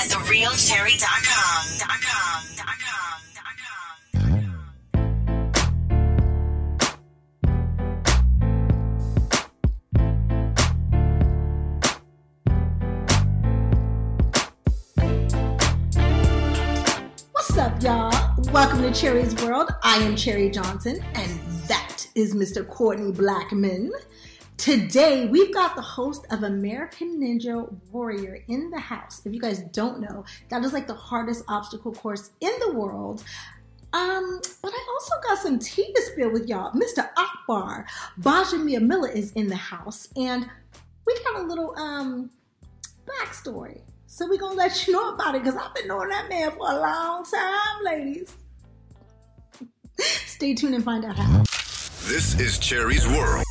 at therealcherie.com. What's up, y'all? Welcome to Cherie's World. I am Cherie Johnson, and that is Mr. Courtney Blackman. Today, we've got the host of American Ninja Warrior in the house. If you guys don't know, that is like the hardest obstacle course in the world. Um, but I also got some tea to spill with y'all. Mr. Akbar Gbaja-Biamila is in the house, and we got a little um backstory. So we're gonna let you know about it because I've been knowing that man for a long time, ladies. Stay tuned and find out how. This is Cherie's World.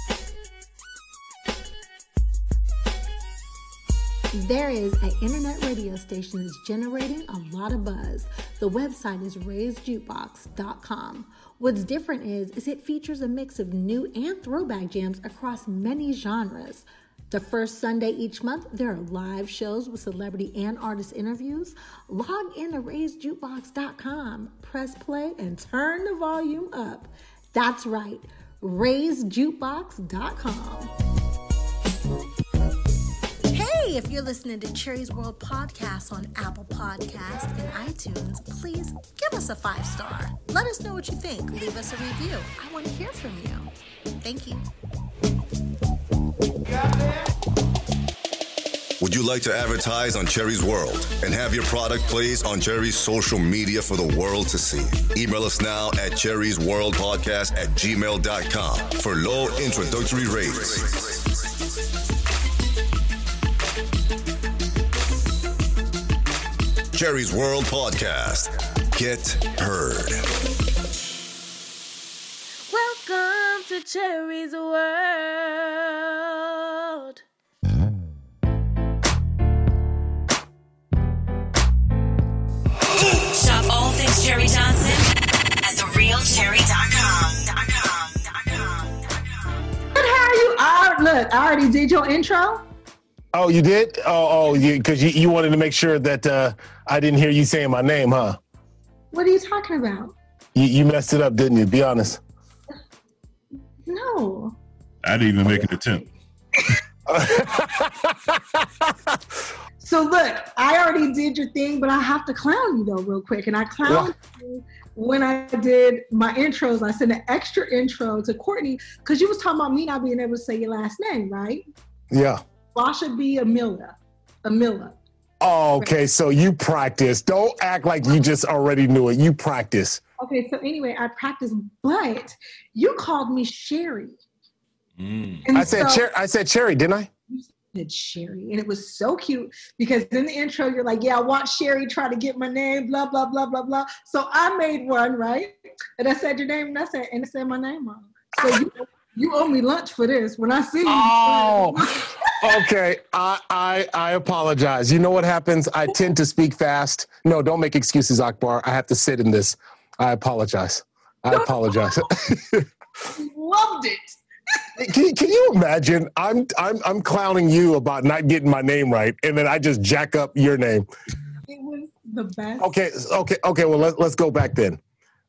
There is an internet radio station that's generating a lot of buzz. The website is raisedjukebox.com. What's different is, is it features a mix of new and throwback jams across many genres. The first Sunday each month, there are live shows with celebrity and artist interviews. Log in to raisedjukebox.com, press play, and turn the volume up. That's right, raisedjukebox.com. Hey, if you're listening to Cherie's World Podcast on Apple Podcast and iTunes, please give us a five star. Let us know what you think. Leave us a review. I want to hear from you. Thank you. Would you like to advertise on Cherie's World and have your product placed on Cherie's social media for the world to see? Email us now at Cherie's World Podcast at gmail.com for low introductory rates. Cherie's World Podcast. Get heard. Welcome to Cherie's World. Shop all things Cherie Johnson at therealcherie.com. Dot com, dot com, dot com. But how are you? I, look, I already did your intro. Oh, you did? Oh, oh, you because you, you wanted to make sure that uh, I didn't hear you saying my name, huh? What are you talking about? You, you messed it up, didn't you? Be honest. No. I didn't even make an attempt. So look, I already did your thing, but I have to clown you though, real quick. And I clowned you when I did my intros. I sent an extra intro to Courtney because you was talking about me not being able to say your last name, right? Yeah. Basha B. Amila. Amila. Oh, okay. So you practice. Don't act like you just already knew it. You practice. Okay, so anyway, I practiced, but you called me Sherry. Mm. I said so- cher- I said cherry, didn't I? You said Sherry. And it was so cute because in the intro, you're like, yeah, I want Sherry, try to get my name, blah, blah, blah, blah, blah. So I made one, right? And I said your name, and I said, and I said my name wrong. So you, you owe me lunch for this when I see you. Oh. Okay. I, I I apologize. You know what happens? I tend to speak fast. No, don't make excuses, Akbar. I have to sit in this. I apologize. I apologize. Loved it. Can, can you imagine? I'm I'm I'm clowning you about not getting my name right, and then I just jack up your name. It was the best. Okay, okay, okay. Well, let's let's go back then.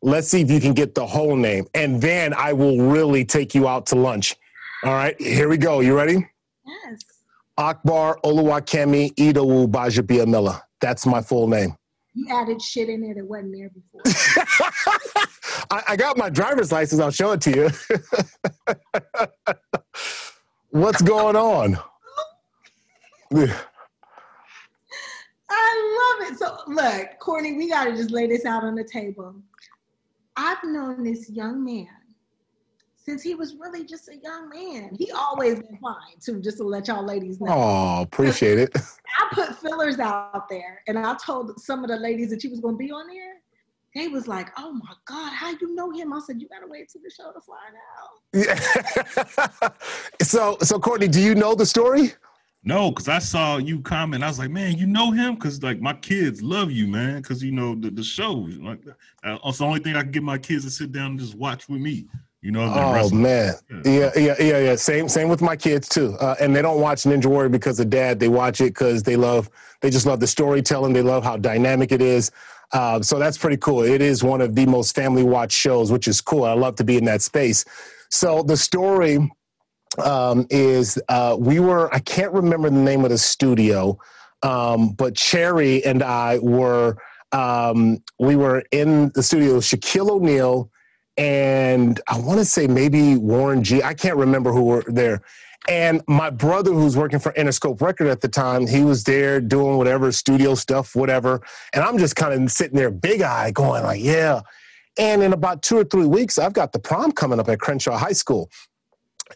Let's see if you can get the whole name, and then I will really take you out to lunch. All right, here we go. You ready? Yes. Akbar Oluwakemi Idowu Gbaja-Biamila. That's my full name. You added shit in there that wasn't there before. I, I got my driver's license. I'll show it to you. What's going on? I love it. So look, Courtney, we gotta just lay this out on the table. I've known this young man since he was really just a young man. He always been fine too, just to let y'all ladies know. Oh, appreciate it. I put fillers out there and I told some of the ladies that he was gonna be on there. They was like, "Oh my God, how you know him?" I said, "You gotta wait till the show to find out." Yeah. so, so Courtney, do you know the story? No, because I saw you comment. I was like, man, you know him? Because like my kids love you, man. Because you know the, the show. Like uh, it's the only thing I can get my kids to sit down and just watch with me. You know? Oh wrestling. man, Yeah. yeah, yeah, yeah, yeah. Same, same with my kids too. Uh, and they don't watch Ninja Warrior because of dad. They watch it because they love, they just love the storytelling. They love how dynamic it is. Uh, so that's pretty cool. It is one of the most family watch shows, which is cool. I love to be in that space. So the story um, is uh, we were, I can't remember the name of the studio, um, but Cherie and I were, um, we were in the studio, Shaquille O'Neal and I want to say maybe Warren G. I can't remember who were there. And my brother, who's working for Interscope Record at the time, he was there doing whatever studio stuff, whatever. And I'm just kind of sitting there, big eye, going like, "Yeah." And in about two or three weeks, I've got the prom coming up at Crenshaw High School,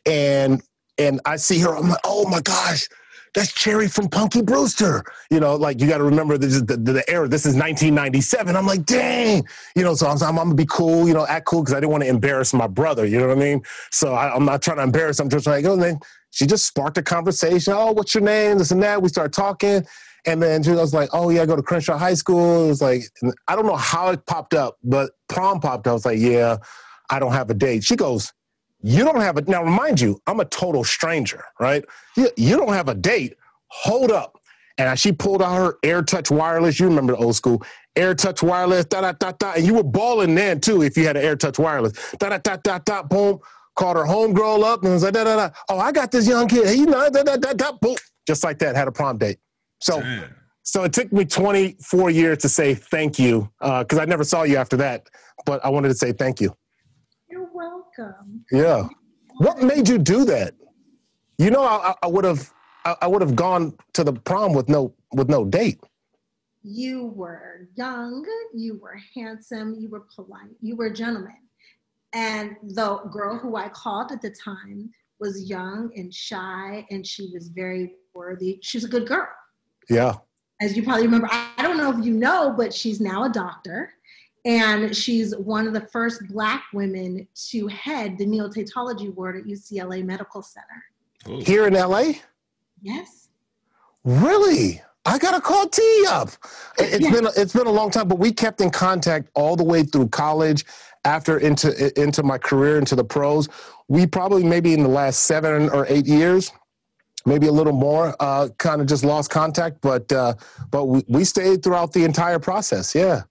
and and I see her. I'm like, "Oh my gosh." That's Cherie from Punky Brewster. You know, like you got to remember this is the, the, the era. This is 1997. I'm like, dang. You know, so I'm, I'm, I'm gonna be cool. You know, act cool because I didn't want to embarrass my brother. You know what I mean? So I, I'm not trying to embarrass. I'm just like, oh, then she just sparked a conversation. Oh, what's your name? This and that. We start talking, and then she was like, oh yeah, I go to Crenshaw High School. It was like, I don't know how it popped up, but prom popped. up. I was like, yeah, I don't have a date. She goes, you don't have a now remind you i'm a total stranger right? You, you don't have a date. Hold up. And she pulled out her air touch wireless. You remember the old school. Air touch wireless da da da da. And you were balling then too if you had an air touch wireless. Da da da da da boom. Called her homegirl up and was like da da da. Oh i got this young kid. He know da da da da. Boom. Just like that. Had a prom date. So Damn. so it took me 24 years to say thank you uh, because i never saw you after that but i wanted to say thank you welcome. yeah. What made you do that? You know, I, I would have, I, would have gone to the prom with no, with no date. You were young, you were handsome, you were polite, you were a gentleman. And the girl who I called at the time was young and shy, and she was very worthy. She was a good girl. Yeah. As you probably remember, I don't know if you know, but she's now a doctor. And she's one of the first Black women to head the neonatology ward at UCLA Medical Center. Oh. Here in LA? Yes. Really? I gotta call T up. It- It's been it's been a long time, but we kept in contact all the way through college, after into into my career into the pros. We probably maybe in the last seven or eight years, maybe a little more, uh, kind of just lost contact. But uh, but we, we stayed throughout the entire process. Yeah.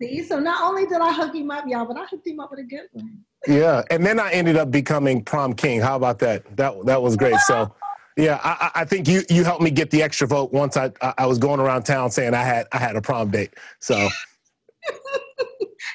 See, so not only did I hook him up, y'all, but I hooked him up with a good one. Yeah, and then I ended up becoming prom king. How about that? That that was great. So, yeah, I, I think you you helped me get the extra vote once I I was going around town saying I had I had a prom date. So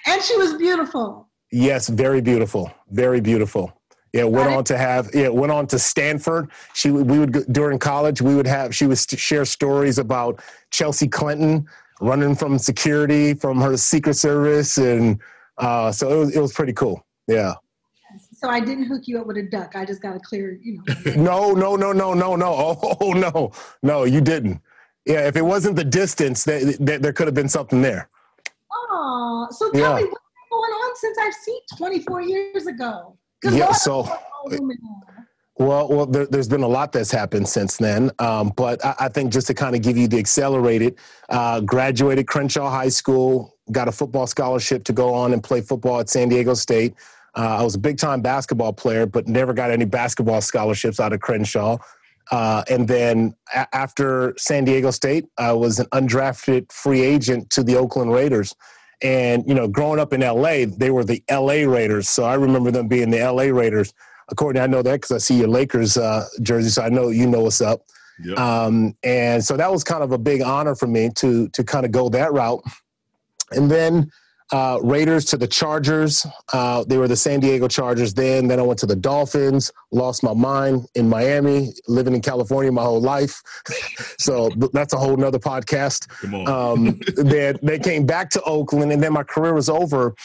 And she was beautiful. yes, very beautiful, very beautiful. Yeah, went on to have yeah went on to Stanford. She would- we would during college we would have she would share stories about Chelsea Clinton running from security from her Secret Service, and uh, so it was it was pretty cool. Yeah. So I didn't hook you up with a duck. I just got a clear, you know. No, no, no, no, no, no. Oh, oh, no, no, you didn't. Yeah, if it wasn't the distance, that, that there could have been something there. Oh, so tell Yeah. me what's been going on since I've seen 24 years ago. Good Yeah, Lord, so- Well, well, there, there's been a lot that's happened since then. Um, but I, I think just to kind of give you the accelerated, uh, graduated Crenshaw High School, got a football scholarship to go on and play football at San Diego State. Uh, I was a big time basketball player, but never got any basketball scholarships out of Crenshaw. Uh, and then a- after San Diego State, I was an undrafted free agent to the Oakland Raiders. And, you know, growing up in LA, they were the LA Raiders. So I remember them being the LA Raiders. Courtney, I know that because I see your Lakers uh, jersey, so I know you know what's up. Yep. Um, and so that was kind of a big honor for me to to kind of go that route. And then uh, Raiders to the Chargers. Uh, they were the San Diego Chargers then. Then I went to the Dolphins. Lost my mind in Miami, living in California my whole life. so that's a whole nother podcast. Come on. Um, they, they came back to Oakland, and then my career was over.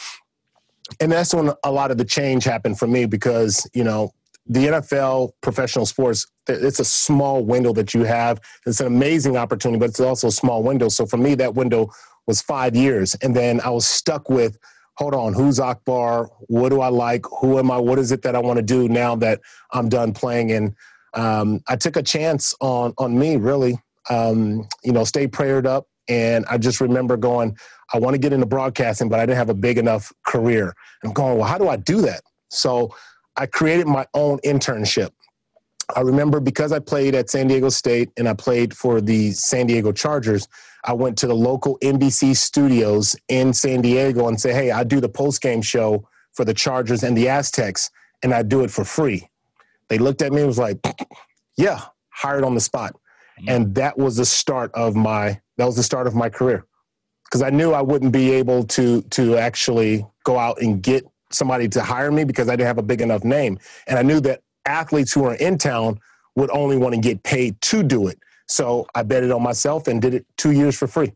And that's when a lot of the change happened for me because you know the NFL professional sports it's a small window that you have. It's an amazing opportunity, but it's also a small window. So for me, that window was five years, and then I was stuck with. Hold on, who's Akbar? What do I like? Who am I? What is it that I want to do now that I'm done playing? And um, I took a chance on on me, really. Um, you know, stay prayed up, and I just remember going, I want to get into broadcasting, but I didn't have a big enough career. I'm going, well, how do I do that? So I created my own internship. I remember because I played at San Diego State and I played for the San Diego Chargers, I went to the local NBC studios in San Diego and say, hey, I do the post game show for the Chargers and the Aztecs, and I do it for free. They looked at me and was like, yeah, hired on the spot. Mm-hmm. And that was the start of my that was the start of my career because I knew I wouldn't be able to to actually go out and get somebody to hire me because I didn't have a big enough name, and I knew that athletes who are in town would only want to get paid to do it. So I bet it on myself and did it two years for free.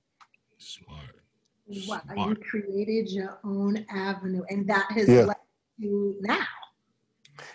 Smart. Wow, Smart. you created your own avenue, and that has yeah. led to now.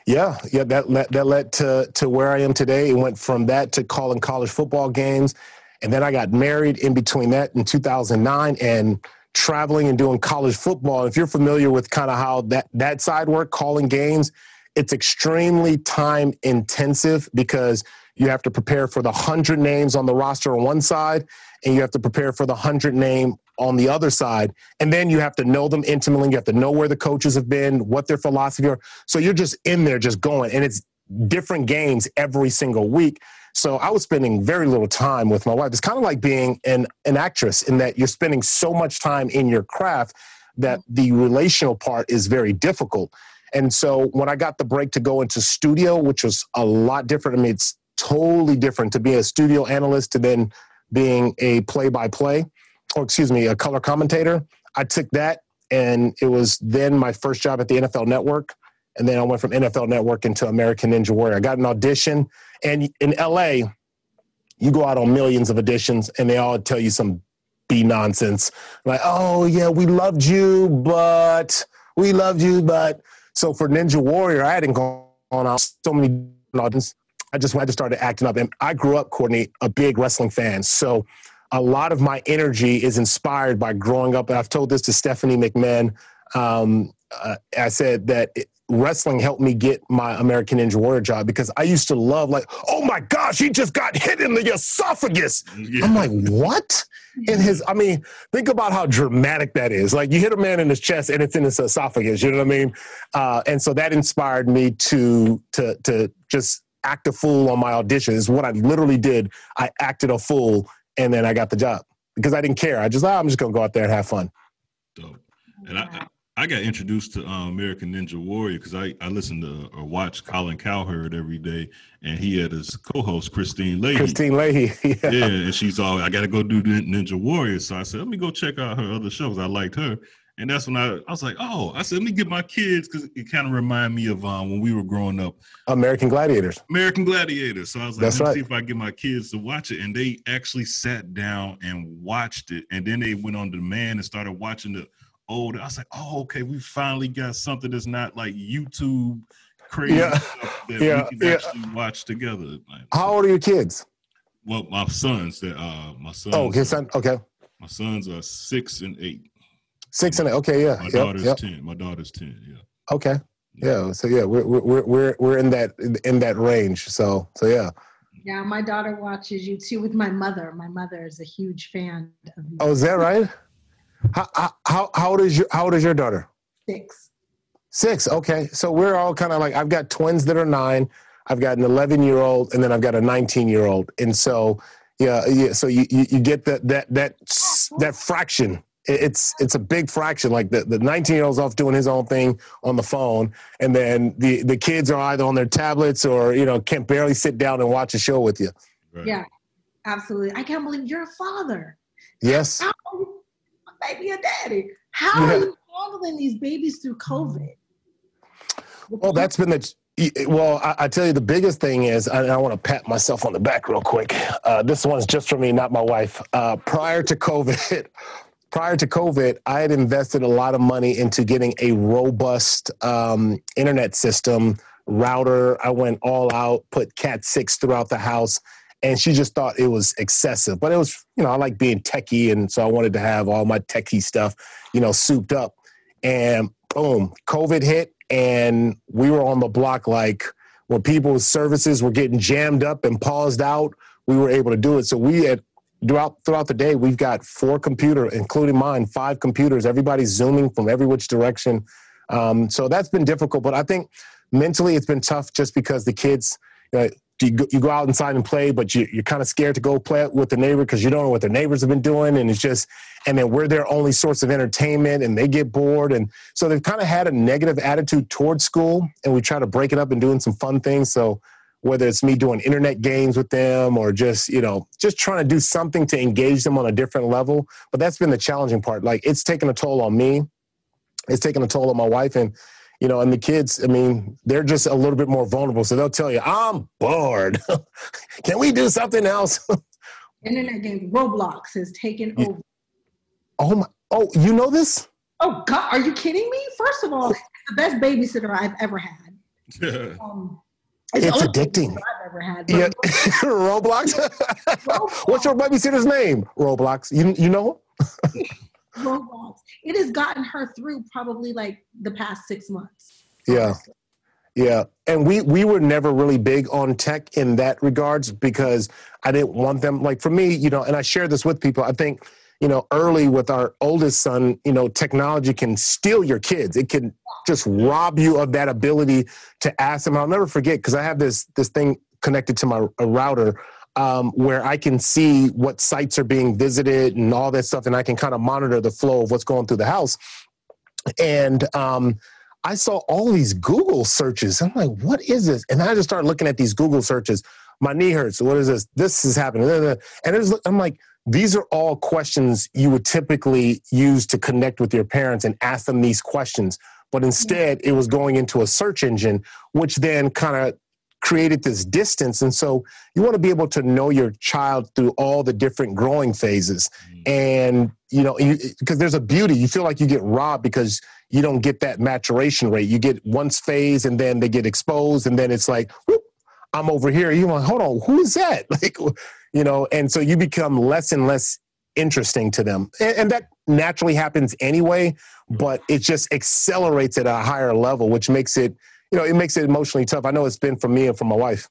Yeah, yeah, that led, that led to to where I am today. It went from that to calling college football games and then I got married in between that in 2009 and traveling and doing college football. If you're familiar with kind of how that, that side work, calling games, it's extremely time intensive because you have to prepare for the 100 names on the roster on one side and you have to prepare for the 100 name on the other side. And then you have to know them intimately. You have to know where the coaches have been, what their philosophy are. So you're just in there, just going. And it's different games every single week. So I was spending very little time with my wife. It's kind of like being an, an actress in that you're spending so much time in your craft that mm-hmm. the relational part is very difficult. And so when I got the break to go into studio, which was a lot different, I mean, it's totally different to be a studio analyst to then being a play by play, or excuse me, a color commentator. I took that, and it was then my first job at the NFL Network. And then I went from NFL Network into American Ninja Warrior. I got an audition. And in LA, you go out on millions of editions and they all tell you some B nonsense. Like, oh, yeah, we loved you, but we loved you. But so for Ninja Warrior, I hadn't gone out so many auditions. I just, I just started acting up. And I grew up, Courtney, a big wrestling fan. So a lot of my energy is inspired by growing up. And I've told this to Stephanie McMahon. Um, uh, I said that it, wrestling helped me get my American Ninja Warrior job because I used to love like, oh my gosh, he just got hit in the esophagus. Yeah. I'm like, what? In his, I mean, think about how dramatic that is. Like you hit a man in his chest and it's in his esophagus. You know what I mean? Uh, and so that inspired me to to to just act a fool on my audition. Is what I literally did. I acted a fool and then I got the job because I didn't care. I just, oh, I'm just gonna go out there and have fun. Dope. And I, I got introduced to um, American Ninja Warrior because I, I listened to or watch Colin Cowherd every day, and he had his co-host Kristine Leahy. Kristine Leahy, yeah. yeah, and she's all I got to go do Ninja Warrior. So I said, let me go check out her other shows. I liked her, and that's when I I was like, oh, I said, let me get my kids because it kind of remind me of um, when we were growing up. American Gladiators. American Gladiators. So I was like, that's let me right. see if I get my kids to watch it, and they actually sat down and watched it, and then they went on demand and started watching the older. I was like, oh, okay, we finally got something that's not like YouTube crazy yeah. stuff that yeah. we can yeah. actually watch together. How old are your kids? Well, my sons that uh my sons. Oh, his son. Okay. My sons are six and eight. Six and eight. Okay, yeah. My yep, daughter's yep. ten. My daughter's ten. Yeah. Okay. Yeah. So yeah, we're we're we're we're in that in that range. So so yeah. Yeah, my daughter watches you too with my mother. My mother is a huge fan of you. Oh, is that right? How, how, how old is your how old is your daughter? Six. Six. Okay, so we're all kind of like I've got twins that are nine. I've got an 11 year old, and then I've got a 19 year old, and so yeah, yeah. So you, you, you get that that that that fraction. It's it's a big fraction. Like the, the 19 year old's off doing his own thing on the phone, and then the the kids are either on their tablets or you know can't barely sit down and watch a show with you. Right. Yeah, absolutely. I can't believe you're a father. Yes. How baby or daddy. How yeah. are you handling these babies through COVID? Well, that's been the well, I, I, tell you, the biggest thing is, I, I want to pat myself on the back real quick. Uh, this one's just for me, not my wife. Uh, prior to COVID, prior to COVID, I had invested a lot of money into getting a robust um, internet system, router. I went all out, put Cat 6 throughout the house, and she just thought it was excessive. But it was, you know, I like being techie, and so I wanted to have all my techie stuff, you know, souped up. And boom, COVID hit, and we were on the block like when people's services were getting jammed up and paused out, we were able to do it. So we had throughout throughout the day, we've got four computer, including mine, five computers. Everybody's zooming from every which direction. Um, so that's been difficult. But I think mentally, it's been tough just because the kids. You, know, you, go, you go out inside and play, but you, you're kind of scared to go play with the neighbor because you don't know what their neighbors have been doing, and it's just, and then we're their only source of entertainment, and they get bored, and so they've kind of had a negative attitude towards school, and we try to break it up and doing some fun things. So whether it's me doing internet games with them or just you know just trying to do something to engage them on a different level but that's been the challenging part like it's taken a toll on me it's taken a toll on my wife and you know and the kids i mean they're just a little bit more vulnerable so they'll tell you i'm bored can we do something else internet games roblox has taken yeah. over oh my oh you know this oh god are you kidding me first of all the best babysitter i've ever had um, it's, it's addicting. I've ever had. Yeah, Roblox. Roblox. What's your babysitter's name? Roblox. You you know? Roblox. It has gotten her through probably like the past six months. Yeah. Yeah, and we we were never really big on tech in that regards because I didn't want them like for me, you know, and I share this with people. I think you know, early with our oldest son, you know, technology can steal your kids. It can just rob you of that ability to ask them. I'll never forget because I have this this thing connected to my router um, where I can see what sites are being visited and all that stuff, and I can kind of monitor the flow of what's going through the house. And um, I saw all these Google searches. I'm like, what is this? And I just started looking at these Google searches. My knee hurts. What is this? This is happening. And I'm like, these are all questions you would typically use to connect with your parents and ask them these questions. But instead, it was going into a search engine, which then kind of created this distance. And so you want to be able to know your child through all the different growing phases. Mm. And, you know, because there's a beauty, you feel like you get robbed because you don't get that maturation rate. You get one phase and then they get exposed, and then it's like, whoop, I'm over here. You're like, hold on, who is that? Like, you know, and so you become less and less interesting to them. And, and, that naturally happens anyway, but it just accelerates at a higher level, which makes it, you know, it makes it emotionally tough. I know it's been for me and for my wife.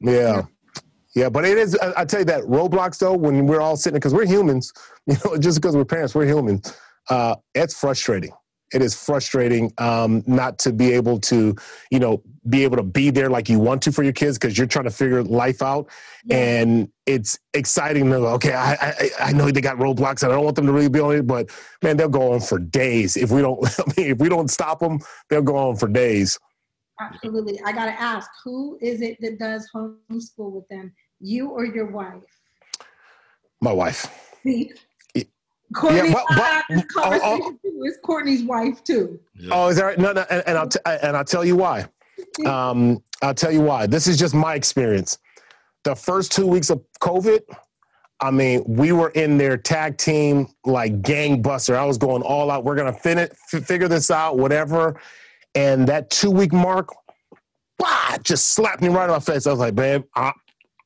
Yeah. Yeah, but it is. I, I tell you that Roblox though, when we're all sitting, because we're humans, you know, just because we're parents, we're humans. Uh, it's frustrating it is frustrating um, not to be able to, you know, be able to be there like you want to for your kids because you're trying to figure life out. Yeah. And it's exciting to okay, I, I, I know they got Roblox and I don't want them to really be on it, but man, they'll go on for days if we don't. I mean, if we don't stop them, they'll go on for days. Absolutely. I got to ask, who is it that does homeschool with them? You or your wife? My wife. See, Courtney, yeah, but, but, oh, oh, is Courtney's wife too. Oh, is that right? No, no, and, and I'll t- and I'll tell you why. Um, I'll tell you why. This is just my experience. The first two weeks of COVID, I mean, we were in their tag team like gangbuster. I was going all out. We're gonna fin f- figure this out, whatever. And that two week mark, bah, just slapped me right in my face. I was like, babe, I,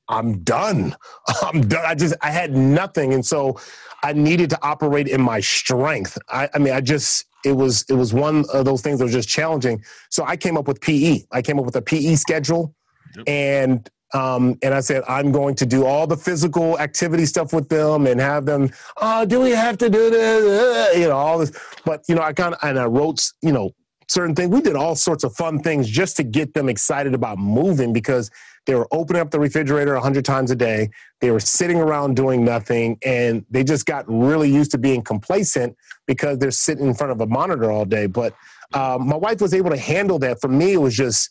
I'm done. I'm done. I just I had nothing, and so I needed to operate in my strength. I, I mean, I just it was it was one of those things that was just challenging. So I came up with PE. I came up with a PE schedule, yep. and um, and I said I'm going to do all the physical activity stuff with them and have them. Oh, do we have to do this? Uh, you know all this, but you know I kind of and I wrote you know certain things. We did all sorts of fun things just to get them excited about moving because they were opening up the refrigerator 100 times a day. They were sitting around doing nothing, and they just got really used to being complacent because they're sitting in front of a monitor all day. But um, my wife was able to handle that. For me, it was just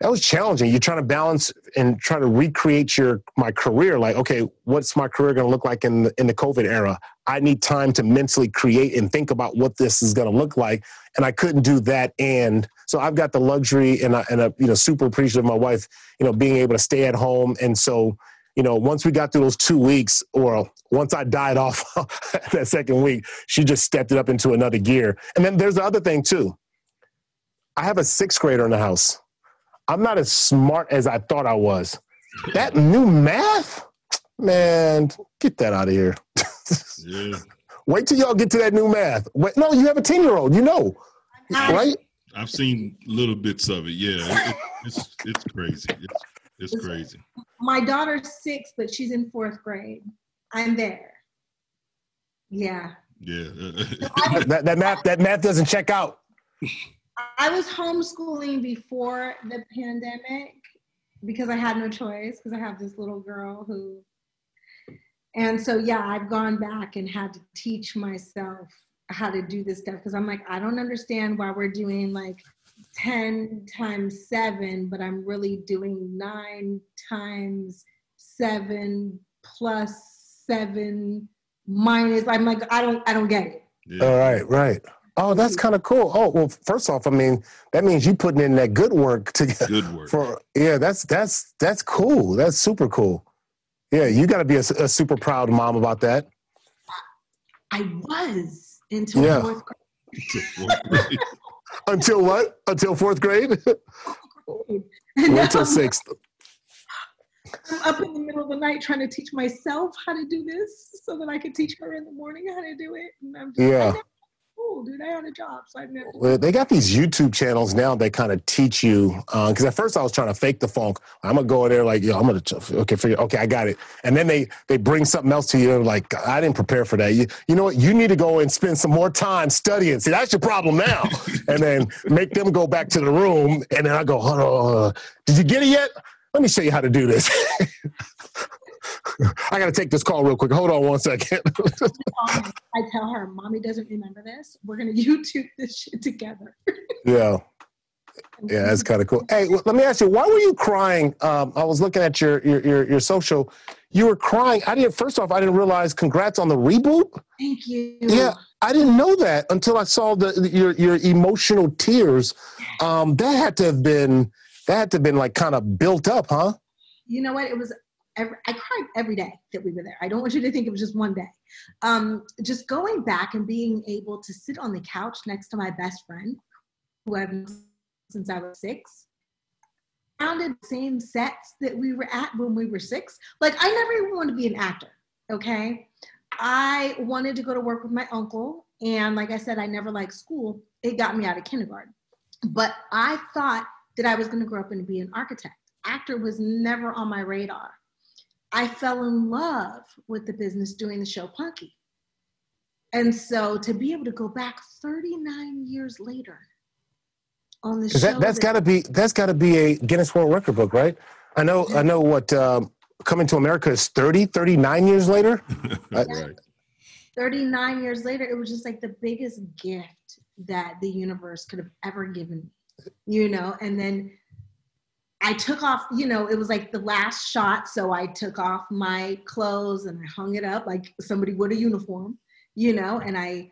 that was challenging. You're trying to balance and try to recreate your my career. Like, okay, what's my career going to look like in the, in the COVID era? I need time to mentally create and think about what this is going to look like, and I couldn't do that. And so I've got the luxury, and I, and a, you know, super appreciative of my wife, you know, being able to stay at home, and so you know, once we got through those two weeks, or once I died off that second week, she just stepped it up into another gear. And then there's the other thing too. I have a sixth grader in the house. I'm not as smart as I thought I was. That new math, man, get that out of here. yeah. Wait till y'all get to that new math. Wait, no, you have a 10 year old, you know, right? I've seen little bits of it. Yeah, it, it's it's crazy. It's, it's crazy. My daughter's six, but she's in fourth grade. I'm there. Yeah. Yeah. that, that math that math doesn't check out. I was homeschooling before the pandemic because I had no choice because I have this little girl who and so yeah, I've gone back and had to teach myself how to do this stuff because I'm like, I don't understand why we're doing like 10 times seven, but I'm really doing nine times seven plus seven minus. I'm like, I don't, I don't get it. Yeah. All right, right. Oh, that's mm-hmm. kind of cool. Oh, well, first off, I mean, that means you putting in that good work to good work. For yeah, that's that's that's cool. That's super cool. Yeah, you got to be a, a, super proud mom about that. I was until yeah. fourth grade. until what? Until fourth grade? until sixth. I'm up in the middle of the night trying to teach myself how to do this so that I could teach her in the morning how to do it. And I'm just, yeah cool, dude. I had a job, so I never. Well, they got these YouTube channels now that kind of teach you. Because uh, at first I was trying to fake the funk. I'm gonna go in there like, yo, I'm gonna okay, figure, okay, I got it. And then they they bring something else to you. Like I didn't prepare for that. You you know what? You need to go and spend some more time studying. See, that's your problem now. and then make them go back to the room. And then I go, hold on, hold on. did you get it yet? Let me show you how to do this. I got to take this call real quick. Hold on one second. I tell her, mommy doesn't remember this. We're going to YouTube this shit together. yeah. Yeah, that's kind of cool. Hey, let me ask you, why were you crying? Um, I was looking at your, your, your your social. You were crying. I didn't. First off, I didn't realize. Congrats on the reboot. Thank you. Yeah, I didn't know that until I saw the your your emotional tears. Um, that had to have been that had to have been like kind of built up, huh? You know what? It was every, I cried every day that we were there. I don't want you to think it was just one day. Um, just going back and being able to sit on the couch next to my best friend, who I've known since I was six, founded the same sets that we were at when we were six. Like I never even wanted to be an actor. Okay, I wanted to go to work with my uncle, and like I said, I never liked school. It got me out of kindergarten, but I thought that I was going to grow up and be an architect. Actor was never on my radar. I fell in love with the business doing the show Punky. And so to be able to go back 39 years later on the show. That, that's got to be that's got to be a Guinness World Record book, right? I know I know what um, Coming to America is 30, 39 years later. right. 39 years later, it was just like the biggest gift that the universe could have ever given me, you know, and then I took off, you know, it was like the last shot. So I took off my clothes and I hung it up like somebody would a uniform, you know, and I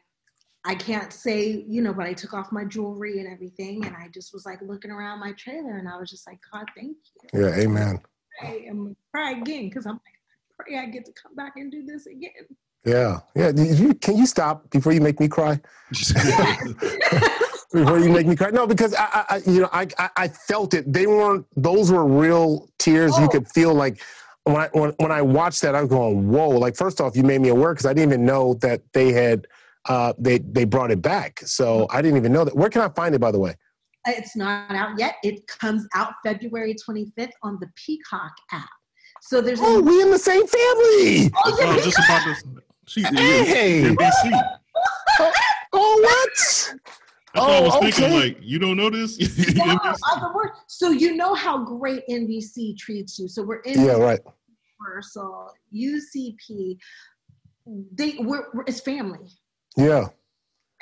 I can't say, you know, but I took off my jewelry and everything and I just was like looking around my trailer and I was just like, God, thank you. Yeah, amen. I am cry again because I'm like, I pray I get to come back and do this again. Yeah, yeah. You, can you stop before you make me cry? before you make me cry. No, because I, I you know, I, I, felt it. They weren't; those were real tears. Oh. You could feel like when I when, when I watched that, I was going, "Whoa!" Like first off, you made me aware because I didn't even know that they had uh, they they brought it back. So I didn't even know that. Where can I find it, by the way? It's not out yet. It comes out February 25th on the Peacock app. So there's oh, a- we in the same family. Oh, just about this. She, hey. NBC. oh, what? That's oh, I was oh, okay. thinking. Like, you don't know this? yeah, so you know how great NBC treats you. So we're in yeah, right. Universal, UCP. They we're, we're it's family. Yeah.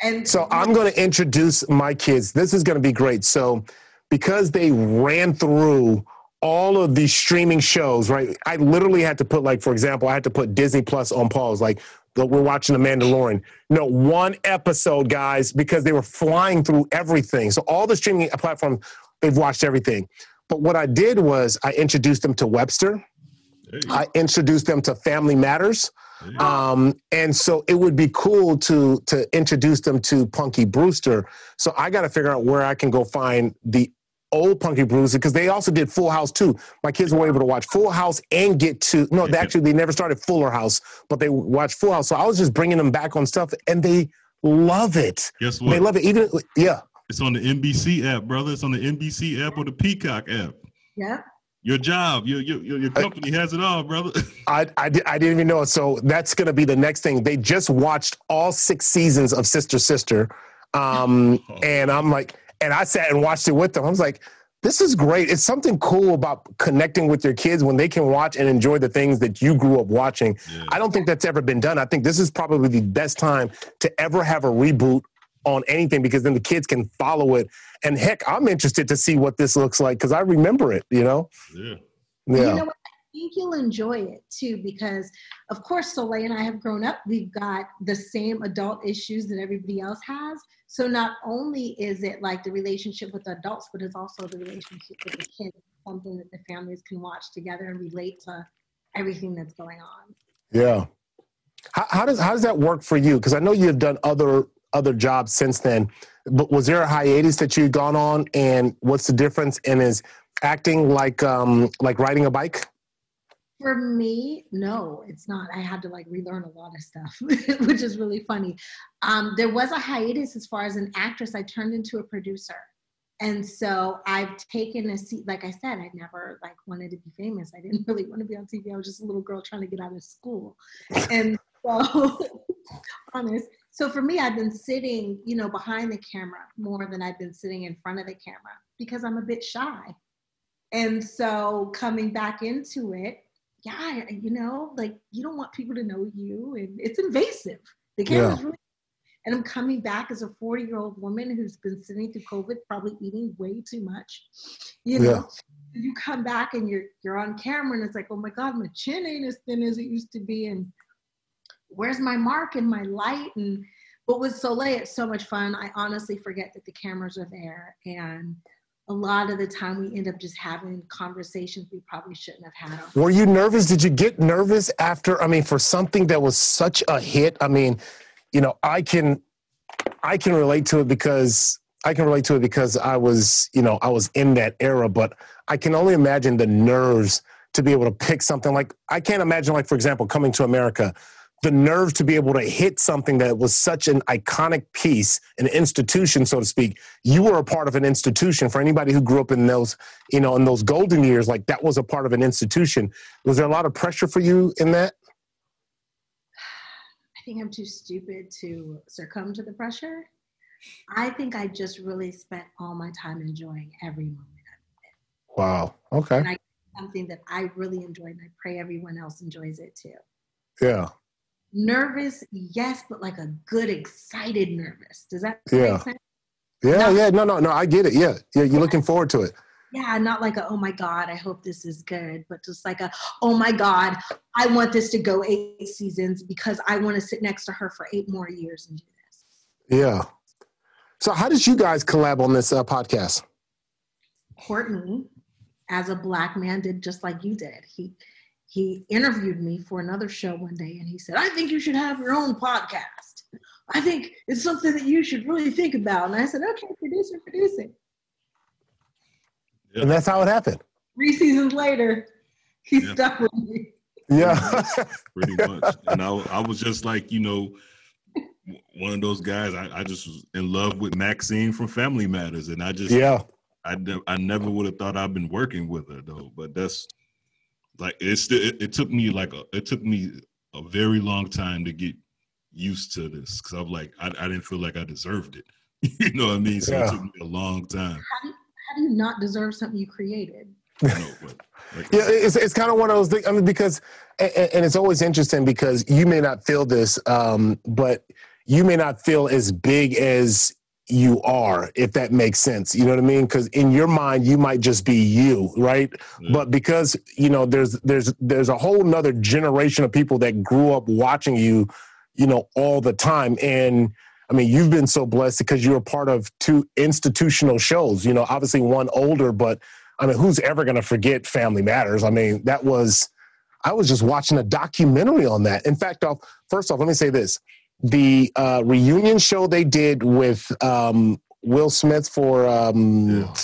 And so I'm going to introduce my kids. This is going to be great. So because they ran through all of these streaming shows, right? I literally had to put like, for example, I had to put Disney Plus on pause. Like we're watching The Mandalorian. No, one episode, guys, because they were flying through everything. So all the streaming platforms, they've watched everything. But what I did was I introduced them to Webster. I introduced them to Family Matters. Um, and so it would be cool to to introduce them to Punky Brewster. So I got to figure out where I can go find the old Punky Brewster because they also did Full House too. My kids were able to watch Full House and get to no, they actually they never started Fuller House, but they watched Full House. So I was just bringing them back on stuff, and they love it. Guess what? They love it. Even yeah, it's on the NBC app, brother. It's on the NBC app or the Peacock app. Yeah. Your job, your your your company has it all, brother. I, I, I didn't even know. So that's going to be the next thing. They just watched all six seasons of Sister Sister, um, oh. and I'm like, and I sat and watched it with them. I was like, this is great. It's something cool about connecting with your kids when they can watch and enjoy the things that you grew up watching. Yeah. I don't think that's ever been done. I think this is probably the best time to ever have a reboot on anything because then the kids can follow it. And heck, I'm interested to see what this looks like because I remember it, you know? Yeah. Yeah. You know what? I think you'll enjoy it too because, of course, Soleil and I have grown up. We've got the same adult issues that everybody else has. So not only is it like the relationship with adults, but it's also the relationship with the kids, something that the families can watch together and relate to everything that's going on. Yeah. How, how does how does that work for you? Because I know you've done other other jobs since then. But was there a hiatus that you'd gone on, and what's the difference? And is acting like um, like riding a bike? For me, no, it's not. I had to like relearn a lot of stuff, which is really funny. Um, there was a hiatus as far as an actress. I turned into a producer. And so I've taken a seat, like I said, I never like wanted to be famous. I didn't really want to be on TV. I was just a little girl trying to get out of school. And so honest. So for me, I've been sitting, you know, behind the camera more than I've been sitting in front of the camera because I'm a bit shy. And so coming back into it, yeah, you know, like you don't want people to know you and it's invasive. The camera's yeah. really and I'm coming back as a 40 year old woman who's been sitting through COVID, probably eating way too much. You know, yeah. you come back and you're you're on camera and it's like, oh my God, my chin ain't as thin as it used to be. And where's my mark and my light and but with Soleil, it's so much fun. I honestly forget that the cameras are there. And a lot of the time we end up just having conversations we probably shouldn't have had. Were you nervous? Did you get nervous after, I mean, for something that was such a hit? I mean, you know, I can I can relate to it because I can relate to it because I was, you know, I was in that era, but I can only imagine the nerves to be able to pick something like I can't imagine like for example coming to America the nerve to be able to hit something that was such an iconic piece, an institution, so to speak. You were a part of an institution. For anybody who grew up in those, you know, in those golden years, like that was a part of an institution. Was there a lot of pressure for you in that? I think I'm too stupid to succumb to the pressure. I think I just really spent all my time enjoying every moment of it. Wow. Okay. And I, something that I really enjoyed, and I pray everyone else enjoys it too. Yeah nervous, yes, but like a good, excited nervous. Does that yeah. make sense? Yeah, not, yeah, no, no, no, I get it. Yeah, yeah, you're looking forward to it. Yeah, not like a oh my god, I hope this is good, but just like a oh my god, I want this to go eight seasons because I want to sit next to her for eight more years and do this. Yeah. So how did you guys collab on this uh, podcast? Courtney, as a black man, did just like you did. He he interviewed me for another show one day and he said, I think you should have your own podcast. I think it's something that you should really think about. And I said, okay, producer, producing. And that's how it happened. Three seasons later, he yeah. stuck with me. Yeah. Pretty much. And I, I was just like, you know, one of those guys, I, I just was in love with Maxine from Family Matters. And I just, yeah, I, I never would have thought I'd been working with her though. But that's, like it's still it, it, took me like a, it took me a very long time to get used to this because I'm like I, I didn't feel like I deserved it. you know what I mean? So yeah. it took me a long time. How do, you, how do you not deserve something you created? Know, but, like yeah, it's it's kind of one of those things. I mean, because and, and, it's always interesting because you may not feel this, um, but you may not feel as big as you are, if that makes sense. You know what I mean? Because in your mind, you might just be you, right? Yeah. But because you know, there's there's there's a whole nother generation of people that grew up watching you, you know, all the time. And I mean, you've been so blessed because you're a part of two institutional shows. You know, obviously one older, but I mean, who's ever going to forget Family Matters? I mean, that was I was just watching a documentary on that. In fact, off first off, let me say this: the uh, reunion show they did with um, Will Smith for um, yeah.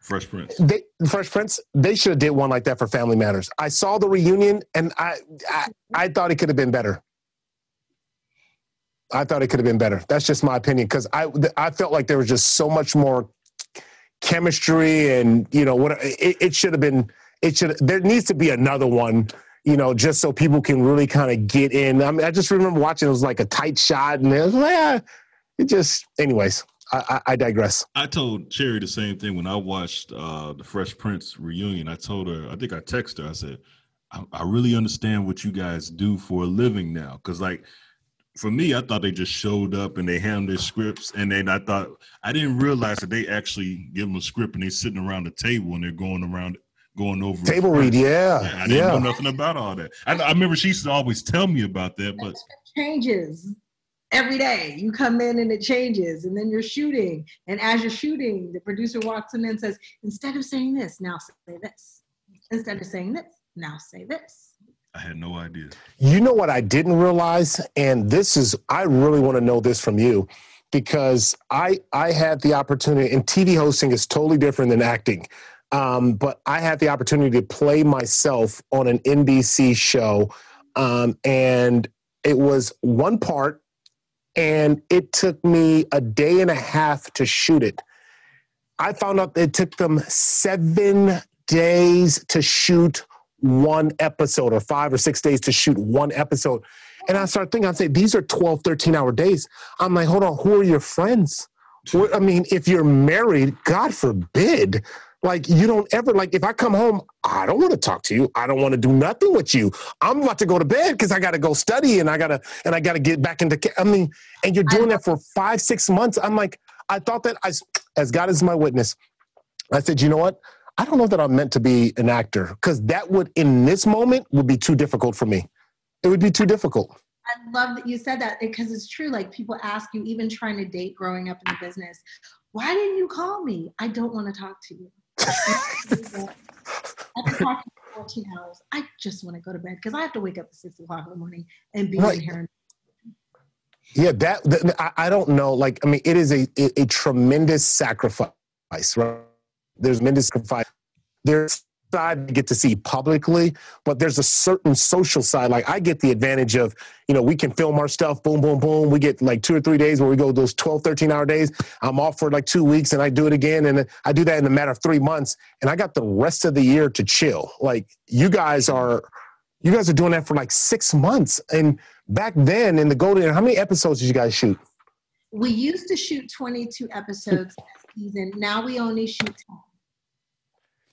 Fresh Prince. They, Fresh Prince. They should have did one like that for Family Matters. I saw the reunion, and I I, I thought it could have been better. I thought it could have been better. That's just my opinion because I I felt like there was just so much more chemistry and you know what it, it should have been. It should there needs to be another one. You know, just so people can really kind of get in. I mean, I just remember watching. It was like a tight shot, and it was like, yeah, it just. Anyways, I, I, digress. I told Cherie the same thing when I watched uh, the Fresh Prince reunion. I told her, I think I texted her. I said, I, I really understand what you guys do for a living now, because like for me, I thought they just showed up and they handed their scripts, and then I thought I didn't realize that they actually give them a script and they're sitting around the table and they're going around going over table read. Yeah, I didn't yeah. know nothing about all that. I, I, remember she used to always tell me about that, but changes every day. You come in and it changes, and then you're shooting, and as you're shooting, the producer walks in and says, "Instead of saying this, now say this. Instead of saying this, now say this." I had no idea. You know what I didn't realize, and this is I really want to know this from you because I I had the opportunity, and TV hosting is totally different than acting. Um, but I had the opportunity to play myself on an NBC show, um, and it was one part, and it took me a day and a half to shoot it. I found out it took them seven days to shoot one episode or five or six days to shoot one episode. And I started thinking, I say, these are 12, 13 hour days. I'm like, hold on, who are your friends? I mean, if you're married, God forbid, like you don't ever like if I come home, I don't want to talk to you. I don't want to do nothing with you. I'm about to go to bed because I got to go study and I gotta and I gotta get back into. I mean, and you're doing that for five, six months. I'm like, I thought that I, as God is my witness, I said, you know what? I don't know that I'm meant to be an actor because that would, in this moment, would be too difficult for me. It would be too difficult. I love that you said that because it's true. Like people ask you, even trying to date growing up in the business, why didn't you call me? I don't want to talk to you. I can talk to you 14 hours. I just want to go to bed because I have to wake up at six o'clock in the morning and be right. in here. Yeah, that, that I, I don't know. Like, I mean, it is a, a, a tremendous sacrifice, right? There's tremendous sacrifice. There's side you get to see publicly, but there's a certain social side. Like I get the advantage of, you know, we can film our stuff, boom, boom, boom. We get like two or three days where we go those 12, 13 hour days. I'm off for like two weeks and I do it again. And I do that in a matter of three months. And I got the rest of the year to chill. Like you guys are, you guys are doing that for like six months. And back then in the Golden, how many episodes did you guys shoot? We used to shoot 22 episodes season. Now we only shoot 10.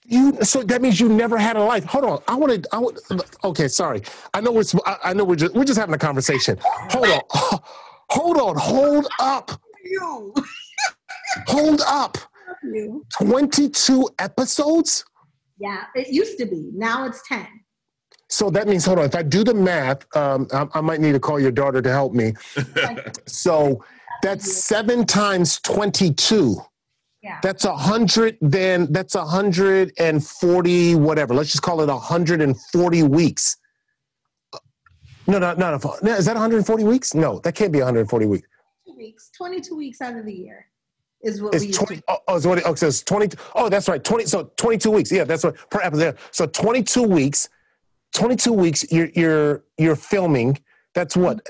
You so that means you never had a life. Hold on, I want to. I want. Okay, sorry. I know we're. I know we're just we're just having a conversation. Hold on, hold on, hold up. You. hold up. Twenty-two episodes. Yeah, it used to be. Now it's ten. So that means, hold on. If I do the math, um, I, I might need to call your daughter to help me. so that's seven times twenty-two. Yeah. That's a hundred, then that's a hundred and forty, whatever. Let's just call it a hundred and forty weeks. No, no, no, no. Is that 140 weeks? No, that can't be 140 weeks. Two weeks, 22 weeks out of the year is what it's we 20, oh, oh, so, oh, so it's 20. Oh, that's right. 20. So 22 weeks. Yeah, that's what per episode. So 22 weeks. 22 weeks. You're you're you're filming. That's what.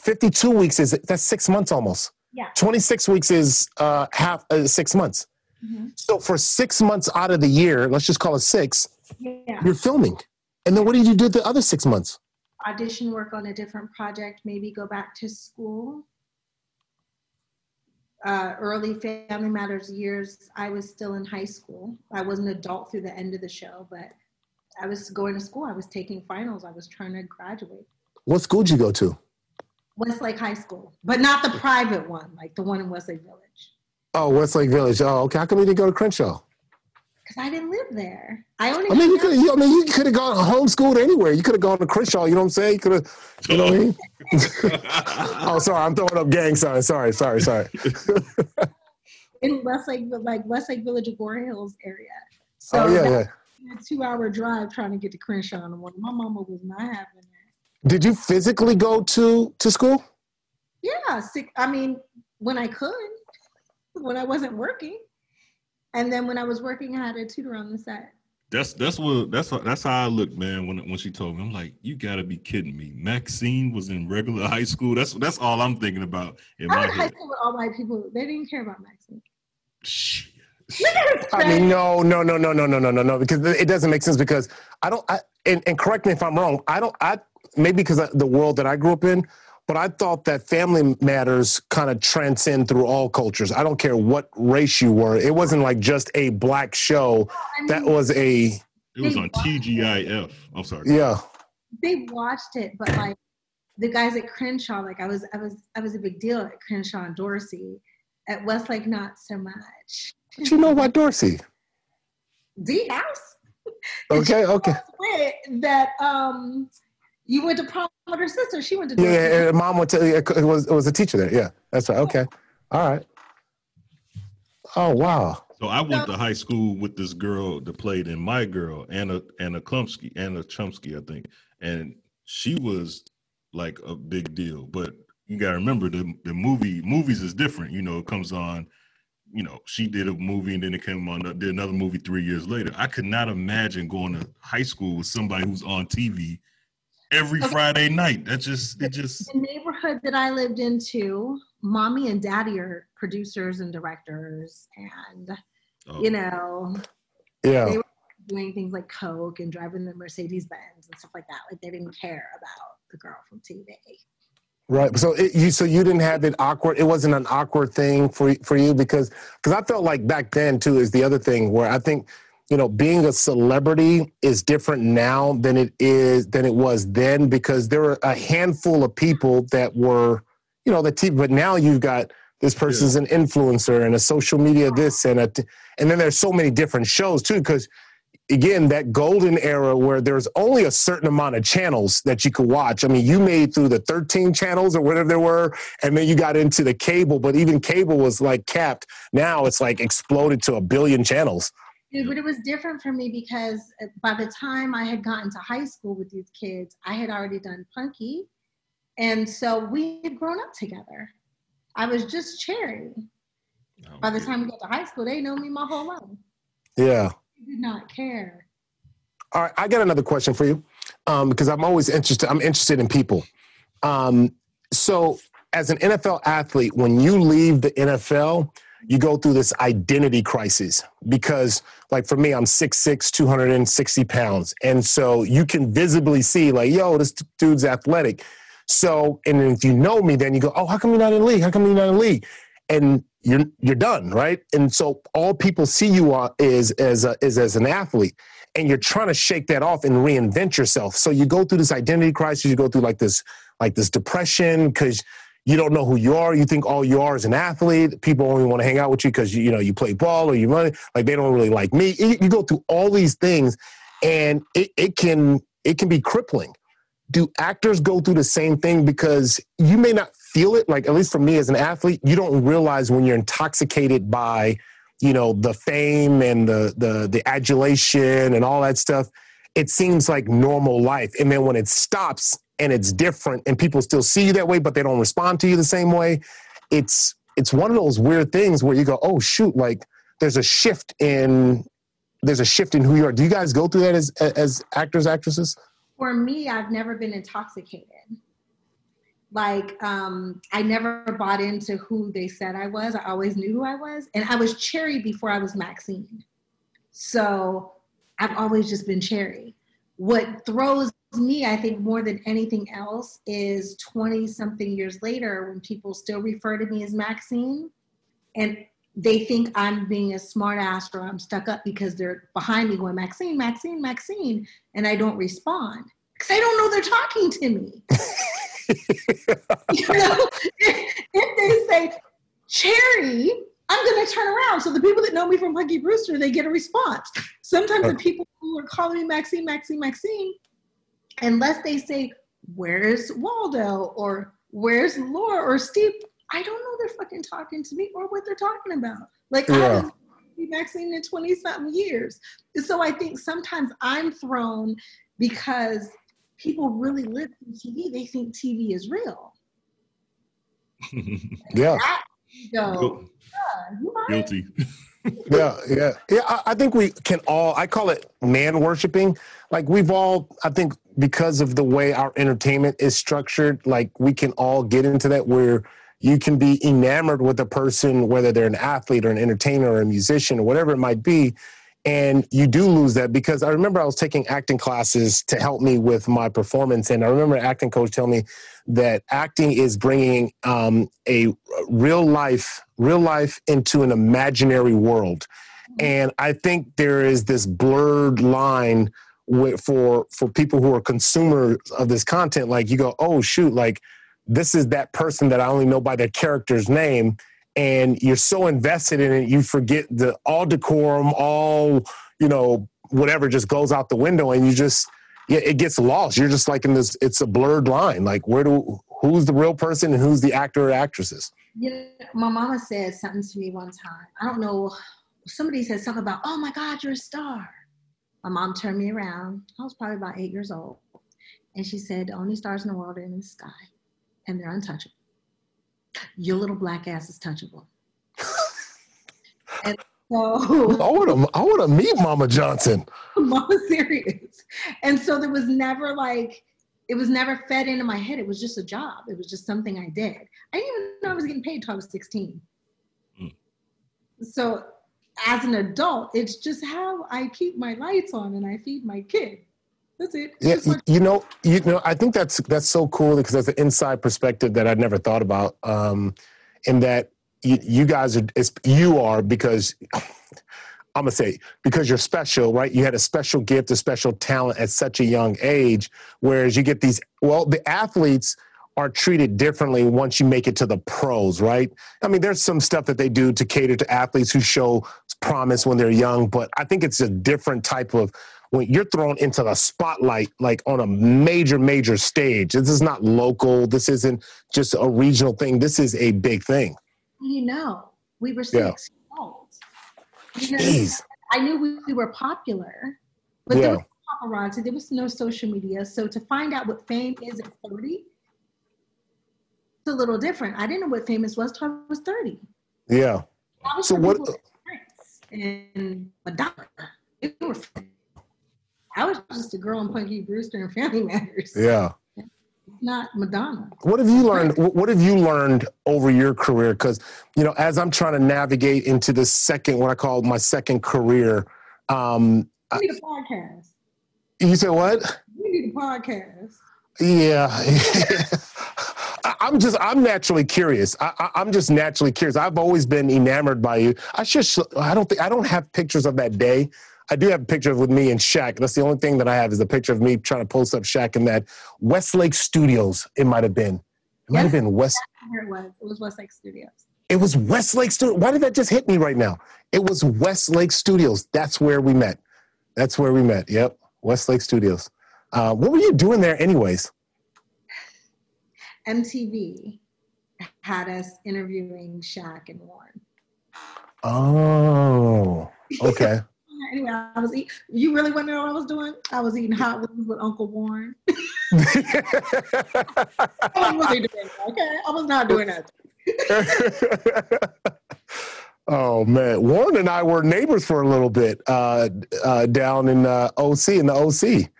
52 weeks is that's six months almost. Yeah. 26 weeks is uh, half uh, six months. Mm-hmm. So for six months out of the year, let's just call it six, yeah. you're filming. And then what did you do the other six months? Audition work on a different project, maybe go back to school. Uh, early Family Matters years, I was still in high school. I was an adult through the end of the show, but I was going to school. I was taking finals. I was trying to graduate. What school did you go to? Westlake High School, but not the private one, like the one in Westlake Village. Oh, Westlake Village. Oh, okay. How come you didn't go to Crenshaw? Because I didn't live there. I only. I mean, you could. I mean, you could have gone homeschooled anywhere. You could have gone to Crenshaw. You know what I'm saying? You could have. You know what I mean? oh, sorry. I'm throwing up gang signs. Sorry. Sorry. Sorry. in Westlake, like Westlake Village, Agoura Hills area. So oh yeah, yeah. A two-hour drive trying to get to Crenshaw in the morning. My mama was not having that. Did you physically go to to school? Yeah, I mean, when I could, when I wasn't working, and then when I was working, I had a tutor on the side. That's that's what that's that's how I look, man. When when she told me, I'm like, you gotta be kidding me. Maxine was in regular high school. That's that's all I'm thinking about. In I went high school with all white people. They didn't care about Maxine. Shit. I mean, no, no, no, no, no, no, no, no, no, because it doesn't make sense. Because I don't. I, and, and correct me if I'm wrong. I don't. I maybe because the world that I grew up in, but I thought that family matters kind of transcend through all cultures. I don't care what race you were. It wasn't like just a black show. That was a. It was on TGIF. I'm sorry. Yeah. They watched it, but like the guys at Crenshaw, like I was, I was, I was a big deal at Crenshaw and Dorsey. At Westlake, not so much. But you know what, Dorsey? D House. Okay. Okay. That um you went to prom with her sister. She went to. Yeah, yeah, mom went to. It was it was a teacher there. Yeah, that's right. Okay, all right. Oh wow. So I went to high school with this girl that played in My Girl, Anna Anna Chlumsky, Anna Chumsky, I think, and she was like a big deal. But you gotta remember the the movie movies is different. You know, it comes on. You know, she did a movie and then it came on did another movie three years later. I could not imagine going to high school with somebody who's on TV every okay. Friday night. That just it just the neighborhood that I lived into, mommy and daddy are producers and directors and oh. you know yeah they were doing things like Coke and driving the Mercedes Benz and stuff like that. Like they didn't care about the girl from TV. Right. So it, you so you didn't have it awkward. It wasn't an awkward thing for for you because because I felt like back then too is the other thing where I think you know, being a celebrity is different now than it is than it was then because there were a handful of people that were, you know, the team. But now you've got this person's yeah. an influencer and a social media this and a, and then there's so many different shows too because again that golden era where there's only a certain amount of channels that you could watch i mean you made through the 13 channels or whatever there were and then you got into the cable but even cable was like capped now it's like exploded to a billion channels but it was different for me because uh, by the time I had gotten to high school with these kids, I had already done Punky. And so we had grown up together. I was just Cherie. Oh, by the time we got to high school, they know me my whole life. Yeah. I did not care. All right, I got another question for you um, because I'm always interested. I'm interested in people. Um, so, as an NFL athlete, when you leave the NFL, you go through this identity crisis because like for me i'm 6'6 260 pounds. And so you can visibly see like yo this dude's athletic. So and if you know me then you go oh how come you're not in league? How come you're not in league? And you're you're done right? And so all people see you are, is as a, is as an athlete. And you're trying to shake that off and reinvent yourself. So you go through this identity crisis. You go through like this like this depression because you don't know who you are. You think all you are is an athlete. People only want to hang out with you because you, you know you play ball or you run. Like they don't really like me. You, go through all these things, and it, it can it can be crippling. Do actors go through the same thing? Because you may not feel it. Like at least for me as an athlete, you don't realize when you're intoxicated by you know the fame and the the the adulation and all that stuff. It seems like normal life, and then when it stops, and it's different and people still see you that way but they don't respond to you the same way. It's it's one of those weird things where you go oh shoot like there's a shift in there's a shift in who you are. Do you guys go through that as as actors actresses? For me i've never been intoxicated. Like um i never bought into who they said i was. I always knew who i was and i was Cherie before i was maxine. So i've always just been Cherie. What throws me, I think more than anything else, is 20 something years later when people still refer to me as Maxine and they think I'm being a smartass or I'm stuck up because they're behind me going, Maxine, Maxine, Maxine, and I don't respond because I don't know they're talking to me. you know, if, if they say, Cherie, I'm going to turn around. So the people that know me from Punky Brewster, they get a response. Sometimes the people who are calling me Maxine, Maxine, Maxine, unless they say, Where's Waldo? or Where's Laura or Steve? I don't know they're fucking talking to me or what they're talking about. Like, yeah. Maxine in 20 something years. So I think sometimes I'm thrown because people really live through TV. They think TV is real. yeah. Go, yeah Guilty. yeah, yeah, yeah. I, I, think we can all. I call it man worshiping. Like we've all, I think, because of the way our entertainment is structured, like we can all get into that where you can be enamored with a person, whether they're an athlete or an entertainer or a musician or whatever it might be. And you do lose that because I remember I was taking acting classes to help me with my performance. And I remember acting coach telling me that acting is bringing um, a real life, real life into an imaginary world. And I think there is this blurred line with, for for people who are consumers of this content. Like you go, oh shoot, like this is that person that I only know by their character's name. And you're so invested in it, you forget the all decorum, all, you know, whatever just goes out the window and you just, it gets lost. You're just like in this, it's a blurred line. Like, where do, who's the real person and who's the actor or actresses? Yeah, my mama said something to me one time. I don't know. Somebody said something about, oh my God, you're a star. My mom turned me around. I was probably about eight years old. And she said, the only stars in the world are in the sky and they're untouchable. Your little black ass is touchable. and so I want to I want to meet Mama Johnson. Mama serious. And so there was never like it was never fed into my head. It was just a job. It was just something I did. I didn't even know I was getting paid until I was 16. Mm. So as an adult, it's just how I keep my lights on and I feed my kid. That's it. Yeah, you know, you know, I think that's that's so cool because that's an inside perspective that I'd never thought about. Um, in that you, you guys are, you are because I'm gonna say because you're special, right? You had a special gift, a special talent at such a young age. Whereas you get these, well, the athletes are treated differently once you make it to the pros, right? I mean, there's some stuff that they do to cater to athletes who show promise when they're young, but I think it's a different type of when you're thrown into the spotlight like on a major major stage. This is not local. This isn't just a regional thing. This is a big thing. You know we were six yeah. years old. You know, i knew we, we, were popular but yeah. there was paparazzi. There was no social media. So to find out what fame is at 30 it's a little different. I didn't know what famous was until i was 30 yeah. So what and madonna. They were I was just a girl in Punky Brewster and Family Matters. Yeah. Not Madonna. What have you learned? What have you learned over your career? Because you know, as I'm trying to navigate into the second, what I call my second career, um, you need a podcast. You said what? You need a podcast. Yeah. I'm just I'm naturally curious. I, am just naturally curious. I've always been enamored by you. I just I don't think I don't have pictures of that day I do have a picture with me and Shaq. That's the only thing that I have is a picture of me trying to post up Shaq in that Westlake Studios. It might have been. It might have been West. It was. It was Westlake Studios. It was Westlake Studios. Why did that just hit me right now? It was Westlake Studios. That's where we met. That's where we met. Yep, Westlake Studios. Uh, what were you doing there, anyways? MTV had us interviewing Shaq and Warren. Oh, okay. anyway, I was eating. You really want to know what I was doing? I was eating hot wings with Uncle Warren. I was really doing okay. I was not doing that. oh man, Warren and I were neighbors for a little bit uh, uh, down in uh, OC in the OC.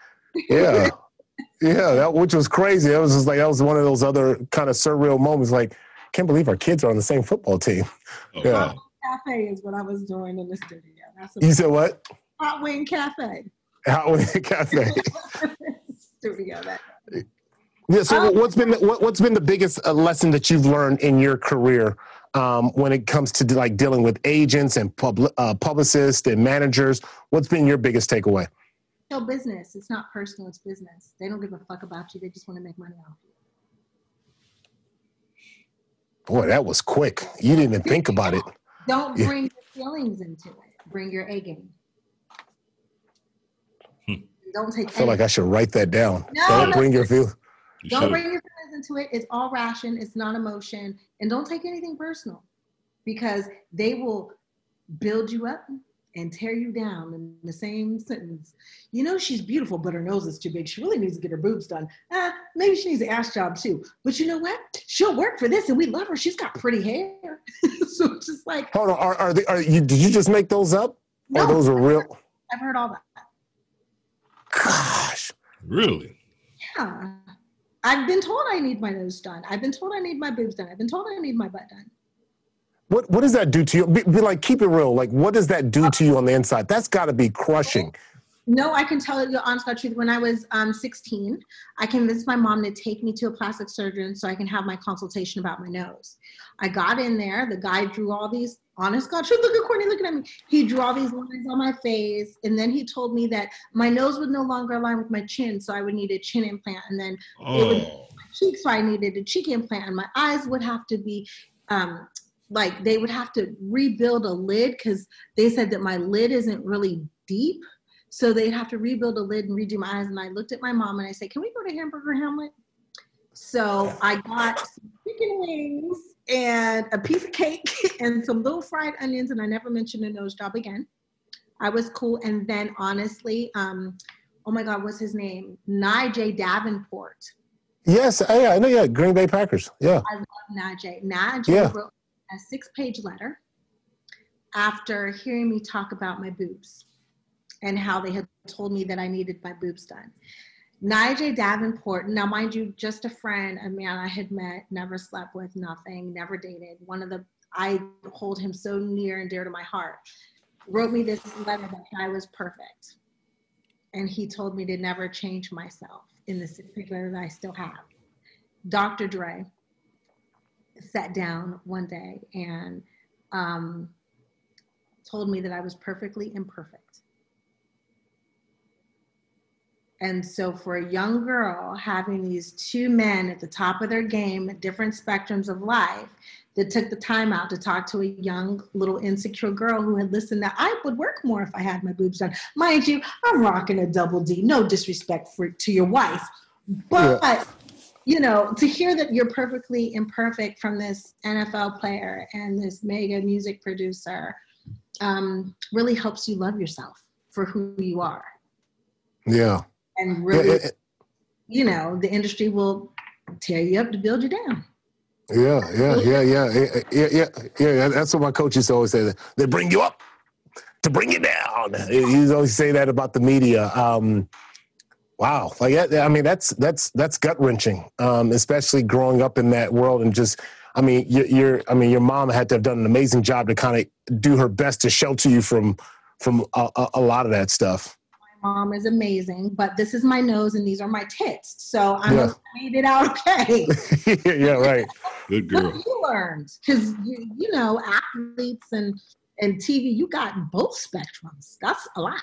Yeah, yeah, that which was crazy. It was just like that was one of those other kind of surreal moments. Like, can't believe our kids are on the same football team. Oh, yeah. Cafe is what I was doing in the studio. You said what? Hot Wing Cafe. Hot Wing Cafe. Studio that. Yeah. So, um, what's been the, what, has been the biggest uh, lesson that you've learned in your career um, when it comes to like dealing with agents and pub, uh, publicists and managers? What's been your biggest takeaway? No business. It's not personal. It's business. They don't give a fuck about you. They just want to make money off you. Boy, that was quick. You didn't even think about it. Don't bring yeah. your feelings into it bring your A game. Hmm. Don't take. I feel like I should write that down. No, don't no, bring your feel. Don't bring your feelings into it. It's all ration. It's not emotion, and don't take anything personal, because they will build you up and tear you down in the same sentence. You know she's beautiful, but her nose is too big. She really needs to get her boobs done. Ah, maybe she needs an ass job too. But you know what? She'll work for this, and we love her. She's got pretty hair. so it's just like. Hold on. Are, are, they, are you? Did you just make those up? No, or those are real? I've heard all that. Gosh. Really? Yeah. I've been told I need my nose done. I've been told I need my boobs done. I've been told I need my butt done. What what does that do to you? Be, be like, keep it real. Like, what does that do to you on the inside? That's got to be crushing. No, I can tell you the honest God truth. When I was um, 16, I convinced my mom to take me to a plastic surgeon so I can have my consultation about my nose. I got in there. The guy drew all these honest God truth. Look at Courtney looking at me. He drew all these lines on my face, and then he told me that my nose would no longer align with my chin, so I would need a chin implant, and then oh. it would oh. cheek, so I needed a cheek implant, and my eyes would have to be um, like they would have to rebuild a lid because they said that my lid isn't really deep. So they'd have to rebuild a lid and redo my eyes. And I looked at my mom and I said, Can we go to Hamburger Hamlet? So I got some chicken wings and a piece of cake and some little fried onions. And I never mentioned a nose job again. I was cool. And then honestly, um, oh my God, what's his name? Najeh Davenport. Yes, yeah, I know. Yeah, Green Bay Packers. Yeah, I love Najeh. Najeh yeah. wrote a six page letter after hearing me talk about my boobs and how they had told me that I needed my boobs done. Najeh Davenport, now mind you, just a friend, a man I had met, never slept with, nothing, never dated. One of the, I hold him so near and dear to my heart, wrote me this letter that I was perfect. And he told me to never change myself in the six letter that I still have. Dr. Dre, sat down one day and um, told me that I was perfectly imperfect. And so, for a young girl, having these two men at the top of their game at different spectrums of life that took the time out to talk to a young, little insecure girl who had listened that I would work more if I had my boobs done. Mind you, I'm rocking a double D, no disrespect for, to your wife. But yeah you know, to hear that you're perfectly imperfect from this NFL player and this mega music producer um, really helps you love yourself for who you are. Yeah. And really, yeah, you know, the industry will tear you up to build you down. Yeah, yeah, yeah, yeah, yeah, yeah, yeah. That's what my coach used to always say. They bring you up to bring you down. He always say that about the media. Um, Wow, like I mean, that's that's that's gut wrenching, um, especially growing up in that world and just. I mean, you're, I mean, your mom had to have done an amazing job to kind of do her best to shelter you from from a, a, lot of that stuff. My mom is amazing, but this is my nose and these are my tits, so I'm yeah. made it out okay. yeah, right. Good girl. What you learned because you, you know athletes and and TV, you got both spectrums. That's a lot.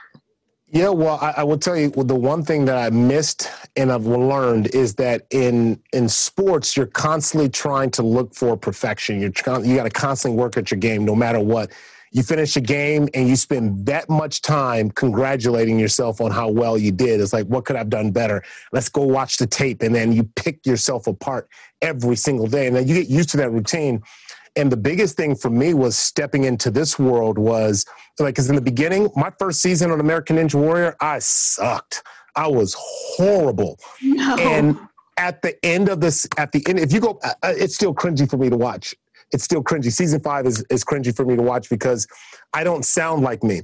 Yeah, well, I, I, will tell you the one thing that I missed and I've learned is that in in sports, you're constantly trying to look for perfection. You're you got to constantly work at your game, no matter what. You finish a game and you spend that much time congratulating yourself on how well you did. It's like, what could I've done better? Let's go watch the tape, and then you pick yourself apart every single day, and then you get used to that routine and the biggest thing for me was stepping into this world was like, because in the beginning, my first season on American Ninja Warrior, I sucked. I was horrible. No. And at the end of this, at the end, if you go, uh, uh, it's still cringy for me to watch. It's still cringy. Season five is, is cringy for me to watch because I don't sound like me.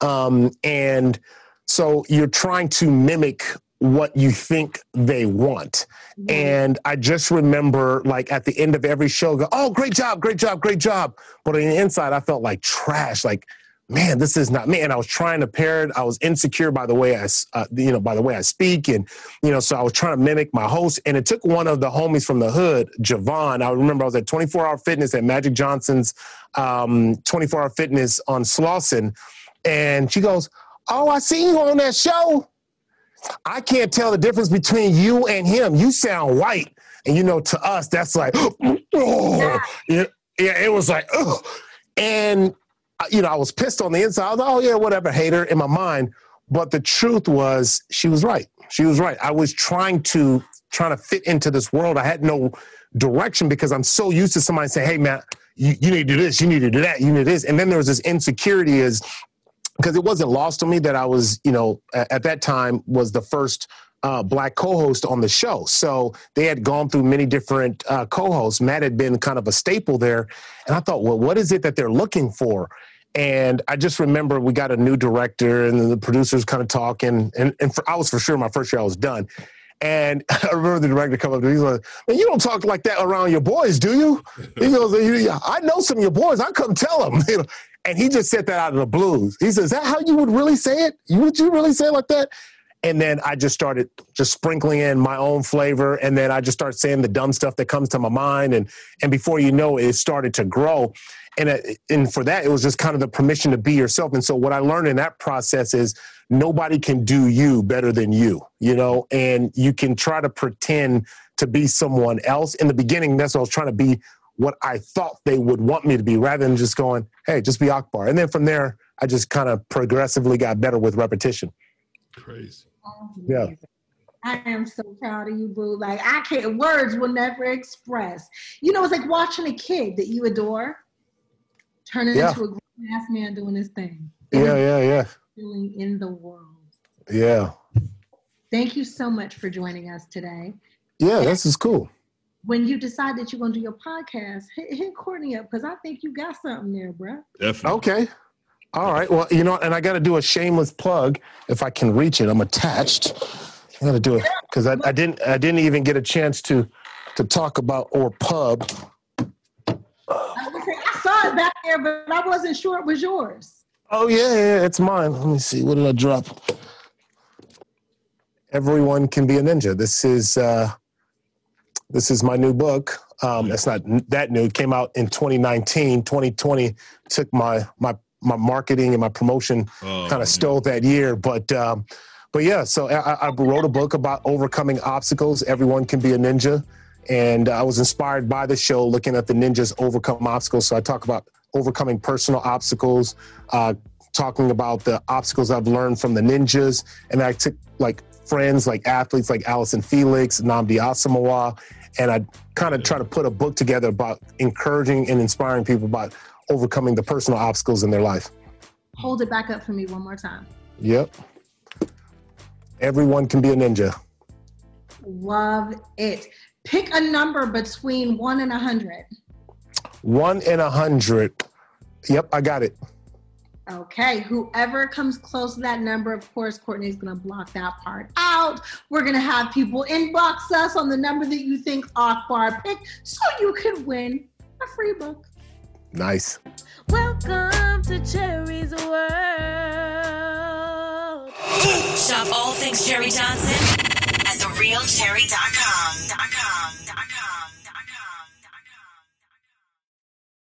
Um, and so you're trying to mimic what you think they want. Mm-hmm. And I just remember, like, at the end of every show, go, oh, great job, great job, great job. But on the inside, I felt like trash. Like, man, this is not me. And I was trying to pair it. I was insecure by the way I, uh, you know, by the way I speak. And, you know, so I was trying to mimic my host. And it took one of the homies from the hood, Javon. I remember I was at 24 Hour Fitness at Magic Johnson's um, 24 Hour Fitness on Slauson. And she goes, oh, I see you on that show. I can't tell the difference between you and him. You sound white. And you know, to us, that's like, oh, yeah. yeah, it was like, oh. And, uh, you know, I was pissed on the inside. I was like, oh, yeah, whatever, hater in my mind. But the truth was, she was right. She was right. I was trying to trying to fit into this world. I had no direction because I'm so used to somebody saying, hey, man, you, you need to do this, you need to do that, you need this. And then there was this insecurity is because it wasn't lost on me that I was, you know, at, at that time was the first uh, black co-host on the show. So they had gone through many different uh, co-hosts. Matt had been kind of a staple there, and I thought, well, what is it that they're looking for? And I just remember we got a new director, and the producers kind of talking, and and for, I was for sure my first year I was done. And I remember the director coming up to me. He's like, "Man, you don't talk like that around your boys, do you?" He goes, "I know some of your boys. I come tell them." and he just said that out of the blues. He says, "Is that how you would really say it? Would you really say it like that?" and then I just started just sprinkling in my own flavor, and then I just start saying the dumb stuff that comes to my mind, and and before you know it, it started to grow, and uh, and for that it was just kind of the permission to be yourself. And so what I learned in that process is nobody can do you better than you, you know, and you can try to pretend to be someone else. In the beginning, that's what I was trying to be what I thought they would want me to be, rather than just going, hey, just be Akbar. And then from there, I just kind of progressively got better with repetition. Crazy. Yeah. I am so proud of you, boo. Like I can't words will never express. You know, it's like watching a kid that you adore turn yeah. into a grown ass man doing his thing. Yeah, yeah, yeah. Feeling in the world. Yeah. Thank you so much for joining us today. Yeah, this is cool. When you decide that you're gonna do your podcast, hit, hit Courtney up because I think you got something there, bro. Definitely. Okay. All right. Well, you know, and I got to do a shameless plug if I can reach it. I'm attached. I got to do it because I, I, didn't. I didn't even get a chance to to talk about or pub. I saw it back there, but I wasn't sure it was yours. Oh yeah, yeah, it's mine. Let me see. What did I drop? Everyone can be a ninja. This is uh, this is my new book. Um, it's not that new. It came out in 2019. 2020 took my my my marketing and my promotion oh, kind of stole that year. But um, but yeah, so I, I, wrote a book about overcoming obstacles. Everyone can be a ninja, and I was inspired by the show, looking at the ninjas overcome obstacles. So I talk about overcoming personal obstacles, uh, talking about the obstacles I've learned from the ninjas, and I took like friends, like athletes, like Allyson Felix, Nnamdi Asomugha, and I kind of try to put a book together about encouraging and inspiring people about overcoming the personal obstacles in their life. Hold it back up for me one more time. Yep. Everyone can be a ninja. Love it. Pick a number between one and a hundred. One and a hundred. Yep, I got it. Okay, whoever comes close to that number, of course, Courtney's gonna block that part out. We're gonna have people inbox us on the number that you think Akbar picked so you can win a free book. Nice. Welcome to Cherie's World. Shop all things Cherie Johnson at therealcherie.com.